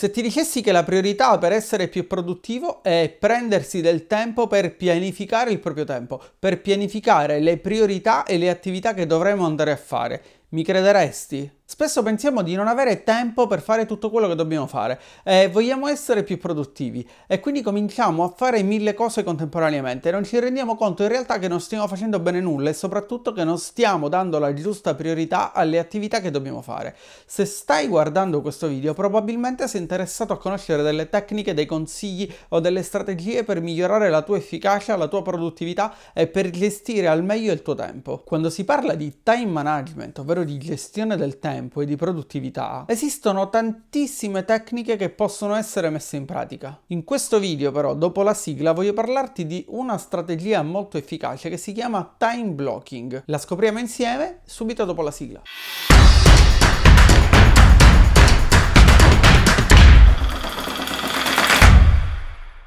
Se ti dicessi che la priorità per essere più produttivo è prendersi del tempo per pianificare il proprio tempo, per pianificare le priorità e le attività che dovremo andare a fare, mi crederesti? Spesso pensiamo di non avere tempo per fare tutto quello che dobbiamo fare e vogliamo essere più produttivi e quindi cominciamo a fare mille cose contemporaneamente e non ci rendiamo conto in realtà che non stiamo facendo bene nulla e soprattutto che non stiamo dando la giusta priorità alle attività che dobbiamo fare. Se stai guardando questo video probabilmente sei interessato a conoscere delle tecniche, dei consigli o delle strategie per migliorare la tua efficacia, la tua produttività e per gestire al meglio il tuo tempo. Quando si parla di time management, ovvero di gestione del tempo, tempo e di produttività, esistono tantissime tecniche che possono essere messe in pratica. In questo video però, dopo la sigla, voglio parlarti di una strategia molto efficace che si chiama time blocking. La scopriamo insieme subito dopo la sigla.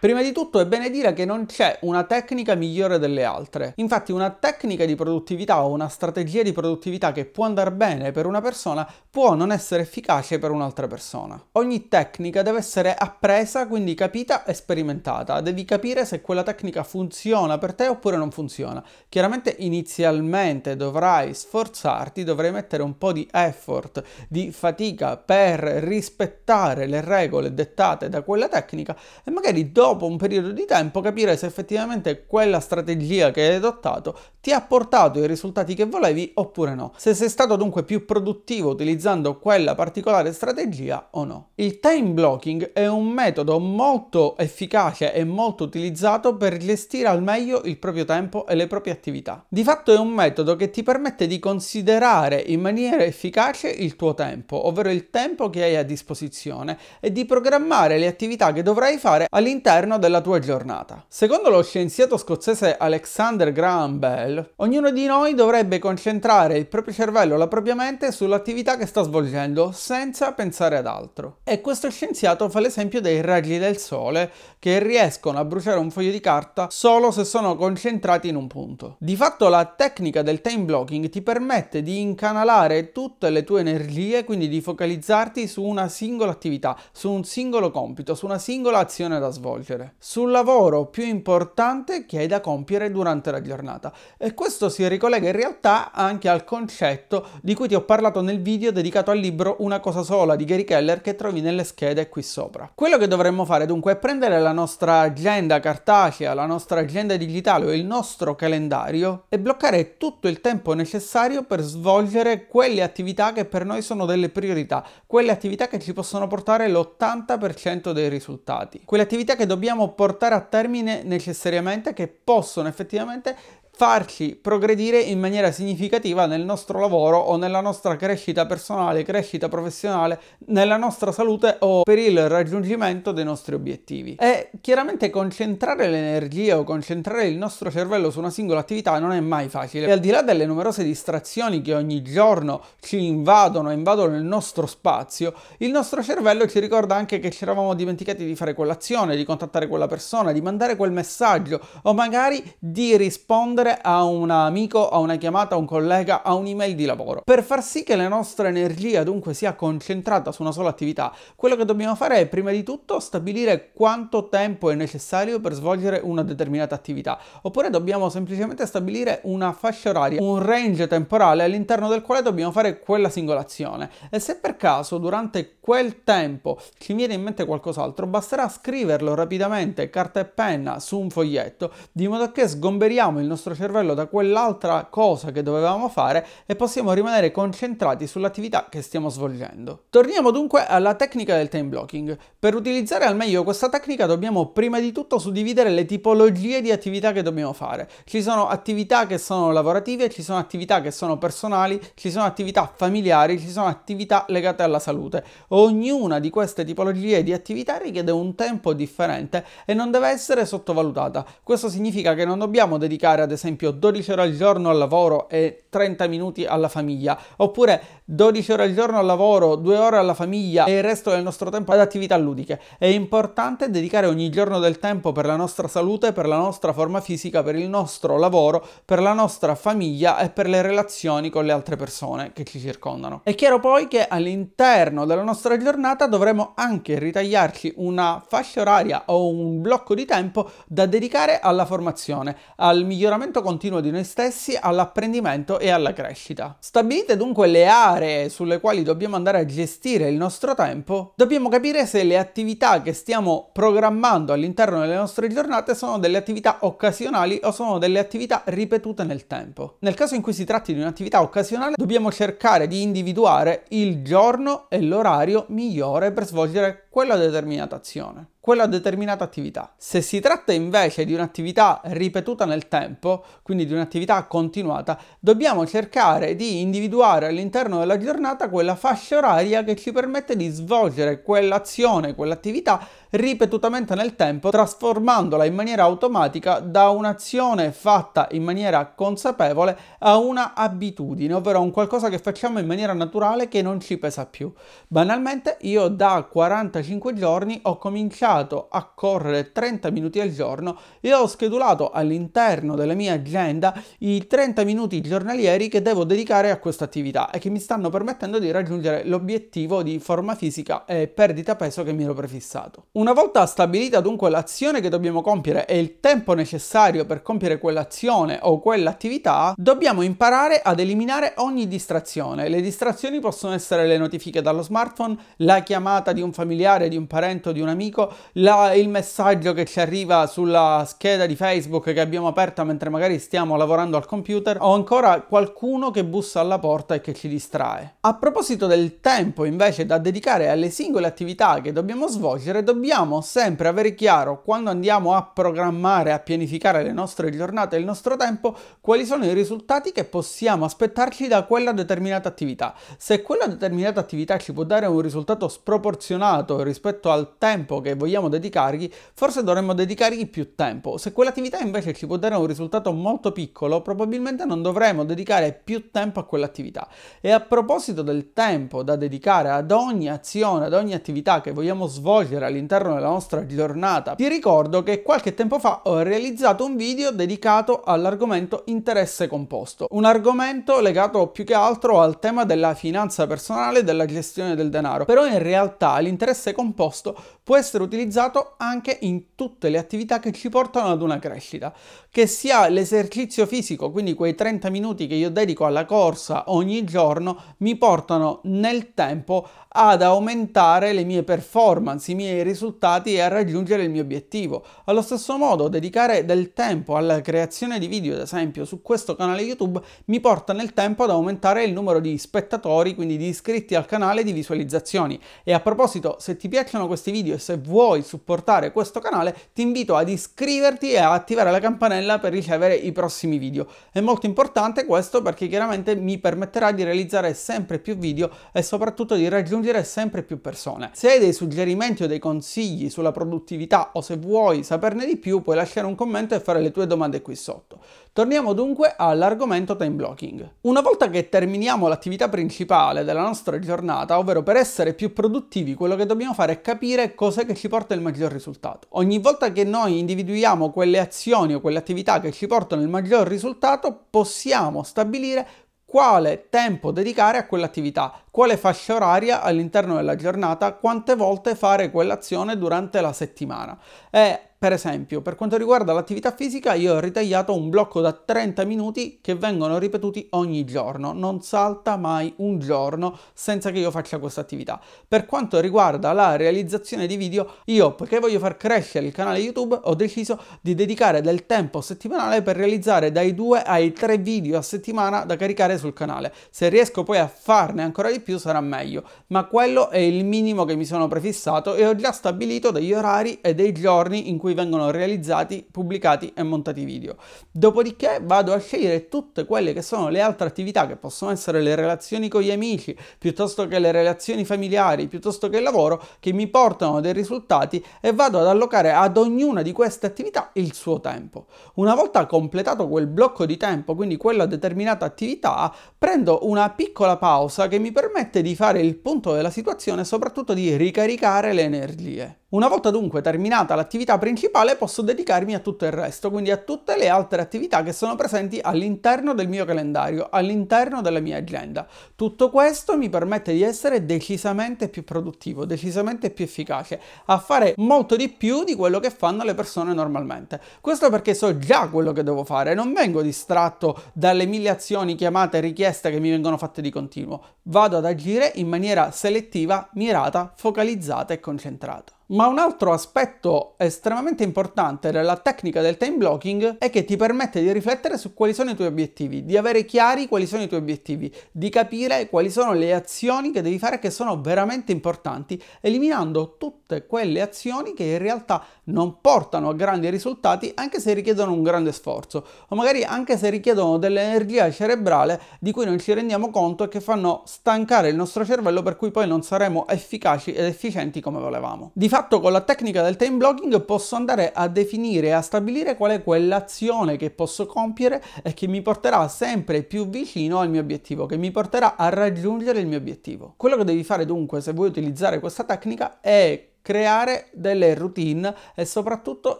Prima di tutto è bene dire che non c'è una tecnica migliore delle altre. Infatti una tecnica di produttività o una strategia di produttività che può andare bene per una persona può non essere efficace per un'altra persona. Ogni tecnica deve essere appresa, quindi capita e sperimentata. Devi capire se quella tecnica funziona per te oppure non funziona. Chiaramente inizialmente dovrai sforzarti, dovrai mettere un po' di effort, di fatica per rispettare le regole dettate da quella tecnica e magari dopo dopo un periodo di tempo capire se effettivamente quella strategia che hai adottato ti ha portato i risultati che volevi oppure no. Se sei stato dunque più produttivo utilizzando quella particolare strategia o no. Il time blocking è un metodo molto efficace e molto utilizzato per gestire al meglio il proprio tempo e le proprie attività. Di fatto è un metodo che ti permette di considerare in maniera efficace il tuo tempo, ovvero il tempo che hai a disposizione e di programmare le attività che dovrai fare all'interno all'interno della tua giornata. Secondo lo scienziato scozzese Alexander Graham Bell, ognuno di noi dovrebbe concentrare il proprio cervello, la propria mente sull'attività che sta svolgendo senza pensare ad altro. E questo scienziato fa l'esempio dei raggi del sole che riescono a bruciare un foglio di carta solo se sono concentrati in un punto. Di fatto la tecnica del time blocking ti permette di incanalare tutte le tue energie, quindi di focalizzarti su una singola attività, su un singolo compito, su una singola azione da svolgere svolgere, sul lavoro più importante che hai da compiere durante la giornata. E questo si ricollega in realtà anche al concetto di cui ti ho parlato nel video dedicato al libro Una cosa sola di Gary Keller che trovi nelle schede qui sopra. Quello che dovremmo fare dunque è prendere la nostra agenda cartacea, la nostra agenda digitale o il nostro calendario e bloccare tutto il tempo necessario per svolgere quelle attività che per noi sono delle priorità, quelle attività che ci possono portare l'80% dei risultati, quelle attività che dobbiamo dobbiamo portare a termine necessariamente che possono effettivamente farci progredire in maniera significativa nel nostro lavoro o nella nostra crescita personale, crescita professionale, nella nostra salute o per il raggiungimento dei nostri obiettivi. E chiaramente concentrare l'energia o concentrare il nostro cervello su una singola attività non è mai facile. E al di là delle numerose distrazioni che ogni giorno ci invadono e invadono il nostro spazio, il nostro cervello ci ricorda anche che ci eravamo dimenticati di fare quell'azione, di contattare quella persona, di mandare quel messaggio o magari di rispondere rispondere a un amico, a una chiamata, a un collega, a un'email di lavoro. Per far sì che la nostra energia dunque sia concentrata su una sola attività, quello che dobbiamo fare è prima di tutto stabilire quanto tempo è necessario per svolgere una determinata attività, oppure dobbiamo semplicemente stabilire una fascia oraria, un range temporale all'interno del quale dobbiamo fare quella singola azione. E se per caso durante quel tempo ci viene in mente qualcos'altro, basterà scriverlo rapidamente, carta e penna, su un foglietto, di modo che sgomberiamo il nostro cervello da quell'altra cosa che dovevamo fare e possiamo rimanere concentrati sull'attività che stiamo svolgendo. Torniamo dunque alla tecnica del time blocking. Per utilizzare al meglio questa tecnica dobbiamo prima di tutto suddividere le tipologie di attività che dobbiamo fare. Ci sono attività che sono lavorative, ci sono attività che sono personali, ci sono attività familiari, ci sono attività legate alla salute. Ognuna di queste tipologie di attività richiede un tempo differente e non deve essere sottovalutata. Questo significa che non dobbiamo dedicare ad esempio esempio 12 ore al giorno al lavoro e 30 minuti alla famiglia, oppure 12 ore al giorno al lavoro, 2 ore alla famiglia e il resto del nostro tempo ad attività ludiche. È importante dedicare ogni giorno del tempo per la nostra salute, per la nostra forma fisica, per il nostro lavoro, per la nostra famiglia e per le relazioni con le altre persone che ci circondano. È chiaro poi che all'interno della nostra giornata dovremo anche ritagliarci una fascia oraria o un blocco di tempo da dedicare alla formazione, al miglioramento continuo di noi stessi, all'apprendimento e alla crescita. Stabilite dunque le aree sulle quali dobbiamo andare a gestire il nostro tempo, dobbiamo capire se le attività che stiamo programmando all'interno delle nostre giornate sono delle attività occasionali o sono delle attività ripetute nel tempo. Nel caso in cui si tratti di un'attività occasionale, dobbiamo cercare di individuare il giorno e l'orario migliore per svolgere quella determinata azione quella determinata attività. Se si tratta invece di un'attività ripetuta nel tempo, quindi di un'attività continuata, dobbiamo cercare di individuare all'interno della giornata quella fascia oraria che ci permette di svolgere quell'azione, quell'attività ripetutamente nel tempo, trasformandola in maniera automatica da un'azione fatta in maniera consapevole a una abitudine, ovvero un qualcosa che facciamo in maniera naturale che non ci pesa più. Banalmente, io da 45 giorni ho cominciato a correre 30 minuti al giorno e ho schedulato all'interno della mia agenda i 30 minuti giornalieri che devo dedicare a questa attività e che mi stanno permettendo di raggiungere l'obiettivo di forma fisica e perdita peso che mi ero prefissato. Una volta stabilita dunque l'azione che dobbiamo compiere e il tempo necessario per compiere quell'azione o quell'attività, dobbiamo imparare ad eliminare ogni distrazione. Le distrazioni possono essere le notifiche dallo smartphone, la chiamata di un familiare, di un parente o di un amico, la, il messaggio che ci arriva sulla scheda di Facebook che abbiamo aperta mentre magari stiamo lavorando al computer o ancora qualcuno che bussa alla porta e che ci distrae. A proposito del tempo invece da dedicare alle singole attività che dobbiamo svolgere, dobbiamo dobbiamo sempre avere chiaro quando andiamo a programmare, a pianificare le nostre giornate e il nostro tempo, quali sono i risultati che possiamo aspettarci da quella determinata attività. Se quella determinata attività ci può dare un risultato sproporzionato rispetto al tempo che vogliamo dedicargli, forse dovremmo dedicargli più tempo. Se quell'attività invece ci può dare un risultato molto piccolo, probabilmente non dovremo dedicare più tempo a quell'attività. E a proposito del tempo da dedicare ad ogni azione, ad ogni attività che vogliamo svolgere all'interno all'interno della nostra giornata. Ti ricordo che qualche tempo fa ho realizzato un video dedicato all'argomento interesse composto, un argomento legato più che altro al tema della finanza personale e della gestione del denaro. Però in realtà l'interesse composto può essere utilizzato anche in tutte le attività che ci portano ad una crescita, che sia l'esercizio fisico, quindi quei 30 minuti che io dedico alla corsa ogni giorno, mi portano nel tempo ad aumentare le mie performance, i miei risultati e a raggiungere il mio obiettivo. Allo stesso modo, dedicare del tempo alla creazione di video, ad esempio, su questo canale YouTube mi porta nel tempo ad aumentare il numero di spettatori, quindi di iscritti al canale di visualizzazioni. E a proposito, se ti piacciono questi video e se vuoi supportare questo canale, ti invito ad iscriverti e a attivare la campanella per ricevere i prossimi video. È molto importante questo perché chiaramente mi permetterà di realizzare sempre più video e soprattutto di raggiungere sempre più persone. Se hai dei suggerimenti o dei consigli sulla produttività o se vuoi saperne di più, puoi lasciare un commento e fare le tue domande qui sotto. Torniamo dunque all'argomento time blocking. Una volta che terminiamo l'attività principale della nostra giornata, ovvero per essere più produttivi, quello che dobbiamo fare è capire cos'è che ci porta il maggior risultato. Ogni volta che noi individuiamo quelle azioni o quelle attività che ci portano il maggior risultato, possiamo stabilire quale tempo dedicare a quell'attività, quale fascia oraria all'interno della giornata, quante volte fare quell'azione durante la settimana. E per esempio, per quanto riguarda l'attività fisica, io ho ritagliato un blocco da 30 minuti che vengono ripetuti ogni giorno, non salta mai un giorno senza che io faccia questa attività. Per quanto riguarda la realizzazione di video, io, perché voglio far crescere il canale YouTube, ho deciso di dedicare del tempo settimanale per realizzare dai 2 ai 3 video a settimana da caricare sul canale. Se riesco poi a farne ancora di più sarà meglio, ma quello è il minimo che mi sono prefissato e ho già stabilito degli orari e dei giorni in cui cui vengono realizzati, pubblicati e montati video. Dopodiché vado a scegliere tutte quelle che sono le altre attività che possono essere le relazioni con gli amici, piuttosto che le relazioni familiari, piuttosto che il lavoro, che mi portano dei risultati e vado ad allocare ad ognuna di queste attività il suo tempo. Una volta completato quel blocco di tempo, quindi quella determinata attività, prendo una piccola pausa che mi permette di fare il punto della situazione e soprattutto di ricaricare le energie. Una volta dunque terminata l'attività principale posso dedicarmi a tutto il resto, quindi a tutte le altre attività che sono presenti all'interno del mio calendario, all'interno della mia agenda. Tutto questo mi permette di essere decisamente più produttivo, decisamente più efficace, a fare molto di più di quello che fanno le persone normalmente. Questo perché so già quello che devo fare, non vengo distratto dalle mille azioni, chiamate e richieste che mi vengono fatte di continuo. Vado ad agire in maniera selettiva, mirata, focalizzata e concentrata. Ma un altro aspetto estremamente importante della tecnica del time blocking è che ti permette di riflettere su quali sono i tuoi obiettivi, di avere chiari quali sono i tuoi obiettivi, di capire quali sono le azioni che devi fare che sono veramente importanti, eliminando tutte quelle azioni che in realtà non portano a grandi risultati anche se richiedono un grande sforzo o magari anche se richiedono dell'energia cerebrale di cui non ci rendiamo conto e che fanno stancare il nostro cervello per cui poi non saremo efficaci ed efficienti come volevamo. Di fatto con la tecnica del time blocking posso andare a definire e a stabilire qual è quell'azione che posso compiere e che mi porterà sempre più vicino al mio obiettivo, che mi porterà a raggiungere il mio obiettivo. Quello che devi fare dunque se vuoi utilizzare questa tecnica è creare delle routine e soprattutto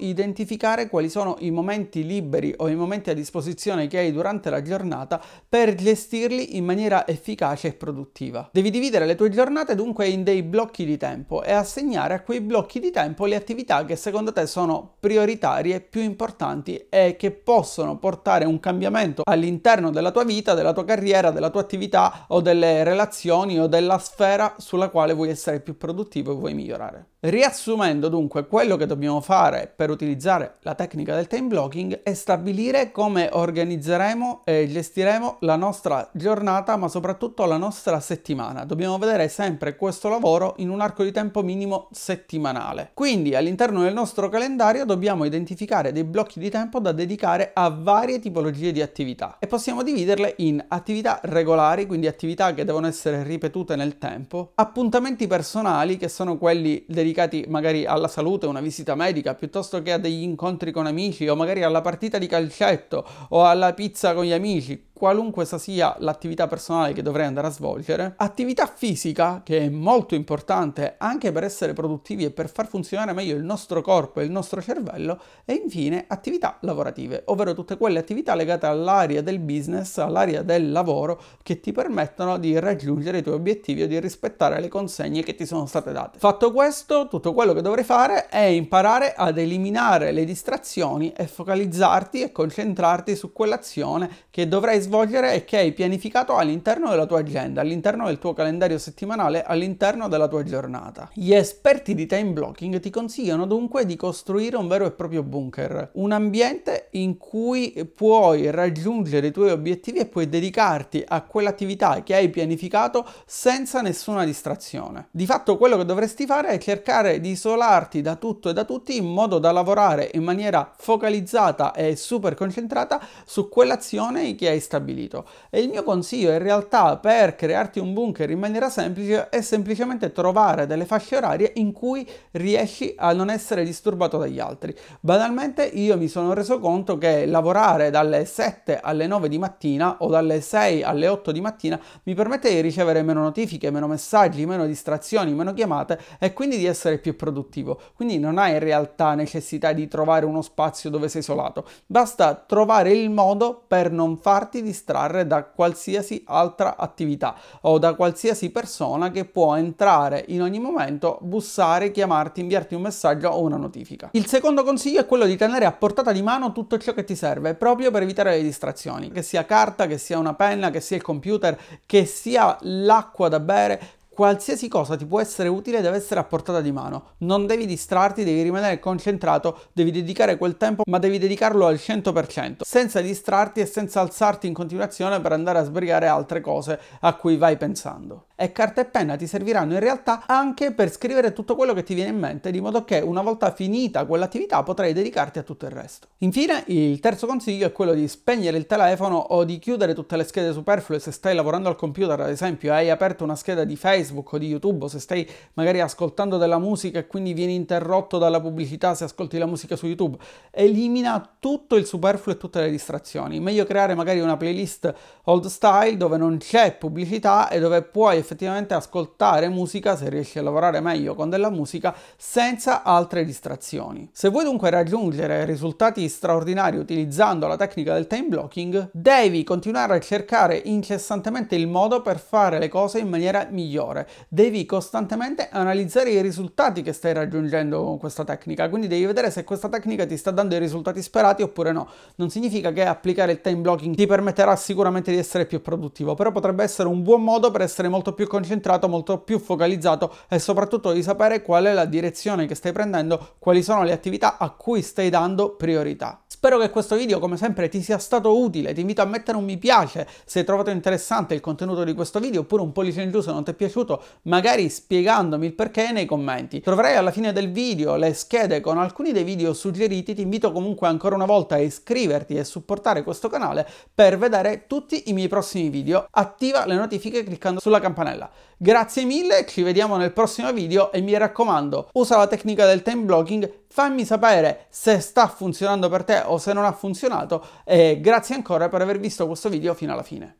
identificare quali sono i momenti liberi o i momenti a disposizione che hai durante la giornata per gestirli in maniera efficace e produttiva. Devi dividere le tue giornate dunque in dei blocchi di tempo e assegnare a quei blocchi di tempo le attività che secondo te sono prioritarie, più importanti e che possono portare un cambiamento all'interno della tua vita, della tua carriera, della tua attività o delle relazioni o della sfera sulla quale vuoi essere più produttivo e vuoi migliorare. Riassumendo dunque, quello che dobbiamo fare per utilizzare la tecnica del time blocking è stabilire come organizzeremo e gestiremo la nostra giornata, ma soprattutto la nostra settimana. Dobbiamo vedere sempre questo lavoro in un arco di tempo minimo settimanale. Quindi all'interno del nostro calendario dobbiamo identificare dei blocchi di tempo da dedicare a varie tipologie di attività e possiamo dividerle in attività regolari, quindi attività che devono essere ripetute nel tempo, appuntamenti personali che sono quelli dedicati dedicati magari alla salute, una visita medica, piuttosto che a degli incontri con amici o magari alla partita di calcetto o alla pizza con gli amici qualunque sia l'attività personale che dovrei andare a svolgere, attività fisica che è molto importante anche per essere produttivi e per far funzionare meglio il nostro corpo e il nostro cervello e infine attività lavorative, ovvero tutte quelle attività legate all'area del business, all'area del lavoro che ti permettono di raggiungere i tuoi obiettivi o di rispettare le consegne che ti sono state date. Fatto questo, tutto quello che dovrei fare è imparare ad eliminare le distrazioni e focalizzarti e concentrarti su quell'azione che dovrai svolgere svolgere e che hai pianificato all'interno della tua agenda, all'interno del tuo calendario settimanale, all'interno della tua giornata. Gli esperti di time blocking ti consigliano dunque di costruire un vero e proprio bunker, un ambiente in cui puoi raggiungere i tuoi obiettivi e puoi dedicarti a quell'attività che hai pianificato senza nessuna distrazione. Di fatto quello che dovresti fare è cercare di isolarti da tutto e da tutti in modo da lavorare in maniera focalizzata e super concentrata su quell'azione che hai stabilito stabilito. E il mio consiglio in realtà per crearti un bunker in maniera semplice è semplicemente trovare delle fasce orarie in cui riesci a non essere disturbato dagli altri. Banalmente io mi sono reso conto che lavorare dalle 7 alle 9 di mattina o dalle 6 alle 8 di mattina mi permette di ricevere meno notifiche, meno messaggi, meno distrazioni, meno chiamate e quindi di essere più produttivo. Quindi non hai in realtà necessità di trovare uno spazio dove sei isolato, basta trovare il modo per non farti distrarre da qualsiasi altra attività o da qualsiasi persona che può entrare in ogni momento, bussare, chiamarti, inviarti un messaggio o una notifica. Il secondo consiglio è quello di tenere a portata di mano tutto ciò che ti serve proprio per evitare le distrazioni, che sia carta, che sia una penna, che sia il computer, che sia l'acqua da bere, qualsiasi cosa ti può essere utile deve essere a portata di mano. Non devi distrarti, devi rimanere concentrato, devi dedicare quel tempo, ma devi dedicarlo al 100%, senza distrarti e senza alzarti in continuazione per andare a sbrigare altre cose a cui vai pensando. E carta e penna ti serviranno in realtà anche per scrivere tutto quello che ti viene in mente, di modo che una volta finita quell'attività potrai dedicarti a tutto il resto. Infine, il terzo consiglio è quello di spegnere il telefono o di chiudere tutte le schede superflue se stai lavorando al computer, ad esempio, hai aperto una scheda di Facebook o di YouTube, o se stai magari ascoltando della musica e quindi vieni interrotto dalla pubblicità se ascolti la musica su YouTube. Elimina tutto il superfluo e tutte le distrazioni. Meglio creare magari una playlist old style dove non c'è pubblicità e dove puoi effettivamente ascoltare musica se riesci a lavorare meglio con della musica senza altre distrazioni. Se vuoi dunque raggiungere risultati straordinari utilizzando la tecnica del time blocking, devi continuare a cercare incessantemente il modo per fare le cose in maniera migliore. Devi costantemente analizzare i risultati che stai raggiungendo con questa tecnica, quindi devi vedere se questa tecnica ti sta dando i risultati sperati oppure no. Non significa che applicare il time blocking ti permetterà sicuramente di essere più produttivo, però potrebbe essere un buon modo per essere molto più concentrato, molto più focalizzato e soprattutto di sapere qual è la direzione che stai prendendo, quali sono le attività a cui stai dando priorità. Spero che questo video come sempre ti sia stato utile, ti invito a mettere un mi piace se hai trovato interessante il contenuto di questo video oppure un pollice in giù se non ti è piaciuto, magari spiegandomi il perché nei commenti. Troverai alla fine del video le schede con alcuni dei video suggeriti, ti invito comunque ancora una volta a iscriverti e supportare questo canale per vedere tutti i miei prossimi video. Attiva le notifiche cliccando sulla campanella. Grazie mille, ci vediamo nel prossimo video e mi raccomando, usa la tecnica del time blocking, fammi sapere se sta funzionando per te o se non ha funzionato e grazie ancora per aver visto questo video fino alla fine.